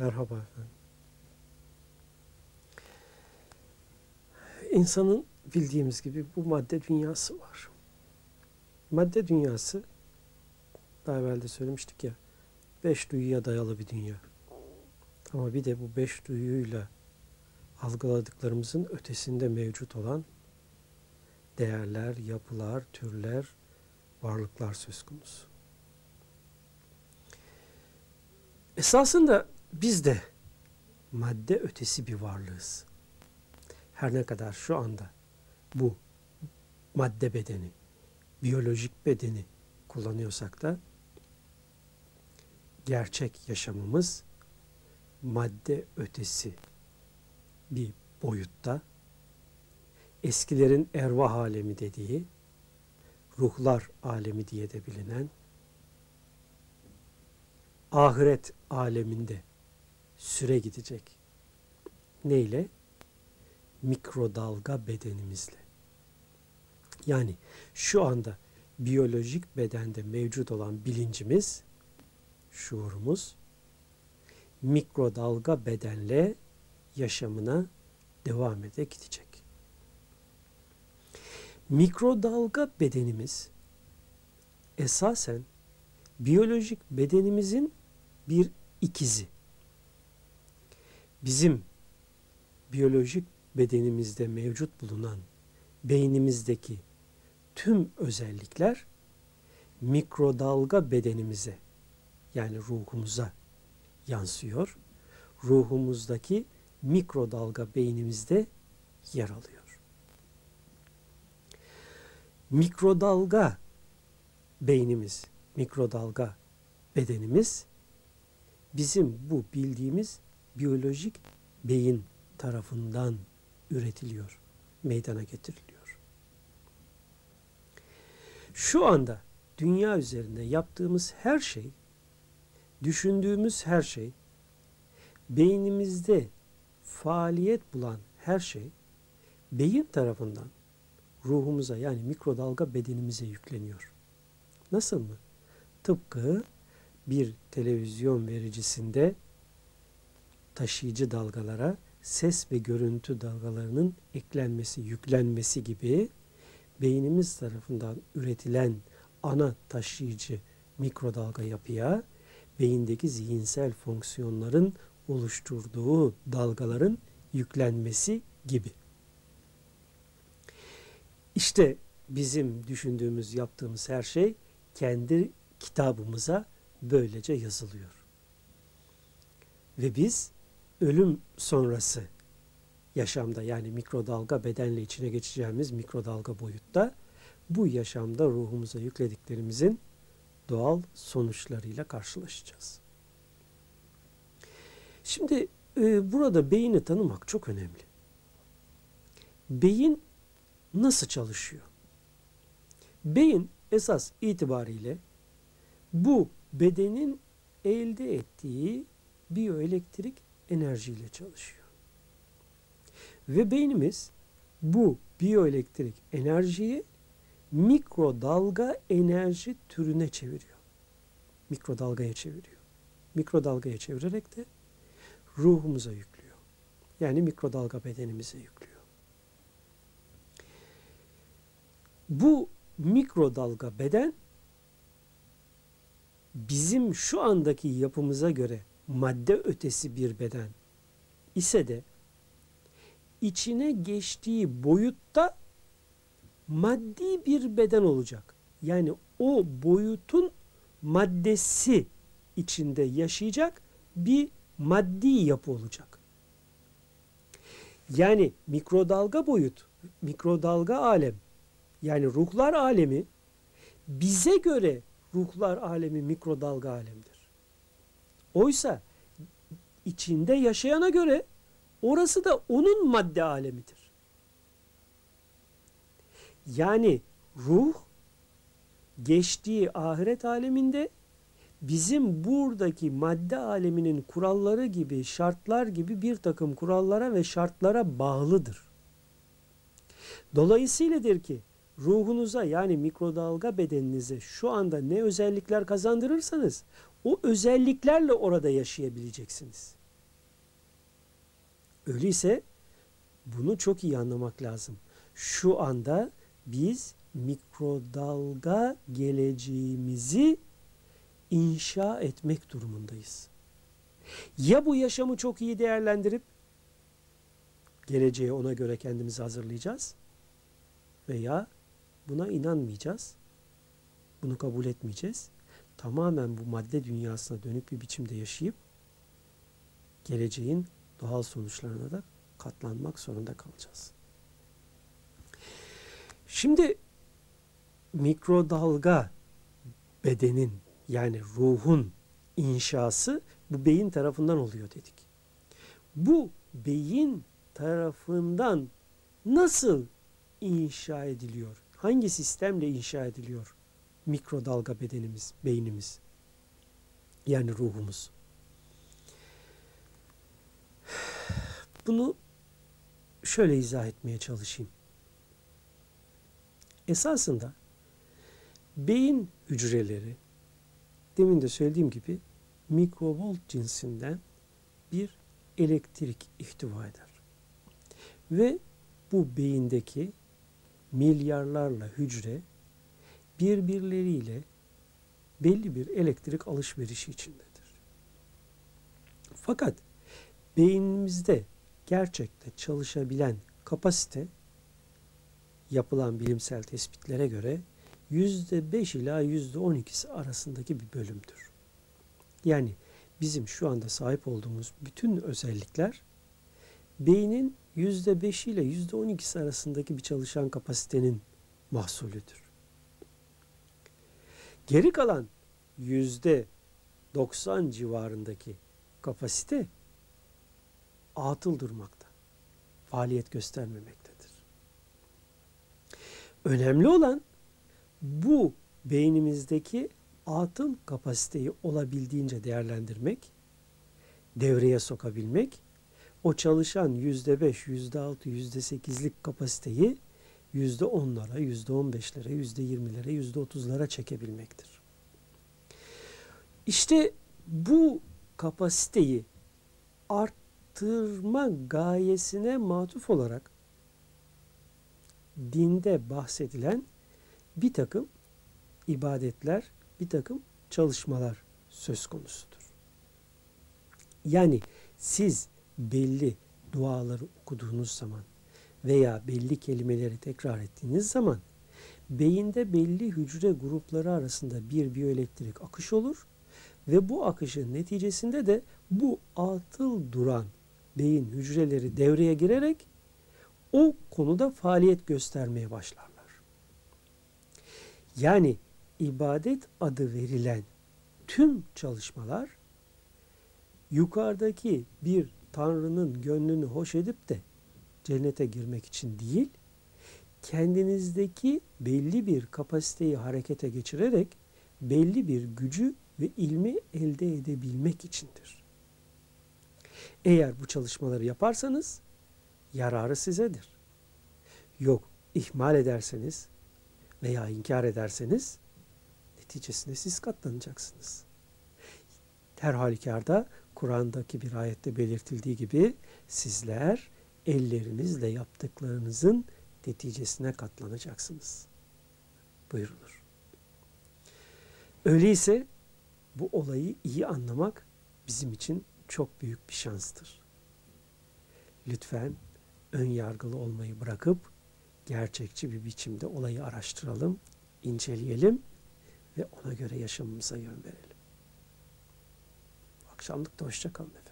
Merhaba efendim. İnsanın bildiğimiz gibi bu madde dünyası var. Madde dünyası daha evvel de söylemiştik ya beş duyuya dayalı bir dünya. Ama bir de bu beş duyuyla algıladıklarımızın ötesinde mevcut olan değerler, yapılar, türler, varlıklar söz konusu. Esasında biz de madde ötesi bir varlığız. Her ne kadar şu anda bu madde bedeni, biyolojik bedeni kullanıyorsak da gerçek yaşamımız madde ötesi bir boyutta eskilerin ervah alemi dediği ruhlar alemi diye de bilinen ahiret aleminde süre gidecek. Neyle? Mikrodalga bedenimizle. Yani şu anda biyolojik bedende mevcut olan bilincimiz, şuurumuz, mikrodalga bedenle yaşamına devam ede gidecek. Mikrodalga bedenimiz esasen biyolojik bedenimizin bir ikizi. Bizim biyolojik bedenimizde mevcut bulunan beynimizdeki tüm özellikler mikrodalga bedenimize yani ruhumuza yansıyor. Ruhumuzdaki mikrodalga beynimizde yer alıyor. Mikrodalga beynimiz, mikrodalga bedenimiz bizim bu bildiğimiz biyolojik beyin tarafından üretiliyor, meydana getiriliyor. Şu anda dünya üzerinde yaptığımız her şey, düşündüğümüz her şey, beynimizde faaliyet bulan her şey beyin tarafından ruhumuza yani mikrodalga bedenimize yükleniyor. Nasıl mı? Tıpkı bir televizyon vericisinde taşıyıcı dalgalara ses ve görüntü dalgalarının eklenmesi, yüklenmesi gibi beynimiz tarafından üretilen ana taşıyıcı mikrodalga yapıya beyindeki zihinsel fonksiyonların oluşturduğu dalgaların yüklenmesi gibi. İşte bizim düşündüğümüz, yaptığımız her şey kendi kitabımıza böylece yazılıyor. Ve biz ölüm sonrası yaşamda yani mikrodalga bedenle içine geçeceğimiz mikrodalga boyutta bu yaşamda ruhumuza yüklediklerimizin doğal sonuçlarıyla karşılaşacağız. Şimdi e, burada beyni tanımak çok önemli. Beyin nasıl çalışıyor? Beyin esas itibariyle bu bedenin elde ettiği biyoelektrik enerjiyle çalışıyor. Ve beynimiz bu biyoelektrik enerjiyi mikrodalga enerji türüne çeviriyor. Mikrodalgaya çeviriyor. Mikrodalgaya çevirerek de ruhumuza yüklüyor. Yani mikrodalga bedenimize yüklüyor. Bu mikrodalga beden bizim şu andaki yapımıza göre madde ötesi bir beden ise de içine geçtiği boyutta maddi bir beden olacak. Yani o boyutun maddesi içinde yaşayacak bir maddi yapı olacak. Yani mikrodalga boyut, mikrodalga alem yani ruhlar alemi bize göre ruhlar alemi mikrodalga alemdir. Oysa içinde yaşayana göre orası da onun madde alemidir. Yani ruh geçtiği ahiret aleminde bizim buradaki madde aleminin kuralları gibi, şartlar gibi bir takım kurallara ve şartlara bağlıdır. Dolayısıyladır ki ruhunuza yani mikrodalga bedeninize şu anda ne özellikler kazandırırsanız o özelliklerle orada yaşayabileceksiniz. Öyleyse bunu çok iyi anlamak lazım. Şu anda biz mikrodalga geleceğimizi inşa etmek durumundayız. Ya bu yaşamı çok iyi değerlendirip geleceğe ona göre kendimizi hazırlayacağız veya buna inanmayacağız. Bunu kabul etmeyeceğiz. Tamamen bu madde dünyasına dönük bir biçimde yaşayıp geleceğin doğal sonuçlarına da katlanmak zorunda kalacağız. Şimdi mikrodalga bedenin yani ruhun inşası bu beyin tarafından oluyor dedik. Bu beyin tarafından nasıl inşa ediliyor? Hangi sistemle inşa ediliyor mikrodalga bedenimiz, beynimiz? Yani ruhumuz. Bunu şöyle izah etmeye çalışayım. Esasında beyin hücreleri demin de söylediğim gibi mikrovolt cinsinden bir elektrik ihtiva eder. Ve bu beyindeki milyarlarla hücre birbirleriyle belli bir elektrik alışverişi içindedir. Fakat beynimizde gerçekte çalışabilen kapasite yapılan bilimsel tespitlere göre %5 ila %12'si arasındaki bir bölümdür. Yani bizim şu anda sahip olduğumuz bütün özellikler beynin %5 ile %12'si arasındaki bir çalışan kapasitenin mahsulüdür. Geri kalan %90 civarındaki kapasite atıl durmakta. Faaliyet göstermemektedir. Önemli olan bu beynimizdeki atıl kapasiteyi olabildiğince değerlendirmek, devreye sokabilmek, o çalışan yüzde beş, yüzde altı, yüzde sekizlik kapasiteyi yüzde onlara, yüzde on beşlere, yüzde yirmilere, yüzde otuzlara çekebilmektir. İşte bu kapasiteyi arttırma gayesine matuf olarak dinde bahsedilen bir takım ibadetler, bir takım çalışmalar söz konusudur. Yani siz belli duaları okuduğunuz zaman veya belli kelimeleri tekrar ettiğiniz zaman beyinde belli hücre grupları arasında bir biyoelektrik akış olur ve bu akışın neticesinde de bu atıl duran beyin hücreleri devreye girerek o konuda faaliyet göstermeye başlarlar. Yani ibadet adı verilen tüm çalışmalar yukarıdaki bir Tanrı'nın gönlünü hoş edip de cennete girmek için değil, kendinizdeki belli bir kapasiteyi harekete geçirerek belli bir gücü ve ilmi elde edebilmek içindir. Eğer bu çalışmaları yaparsanız yararı sizedir. Yok ihmal ederseniz veya inkar ederseniz neticesinde siz katlanacaksınız. Her halükarda Kur'an'daki bir ayette belirtildiği gibi sizler ellerinizle yaptıklarınızın neticesine katlanacaksınız. Buyurulur. Öyleyse bu olayı iyi anlamak bizim için çok büyük bir şanstır. Lütfen ön yargılı olmayı bırakıp gerçekçi bir biçimde olayı araştıralım, inceleyelim ve ona göre yaşamımıza yön verelim. Akşamlık da hoşça kalın efendim.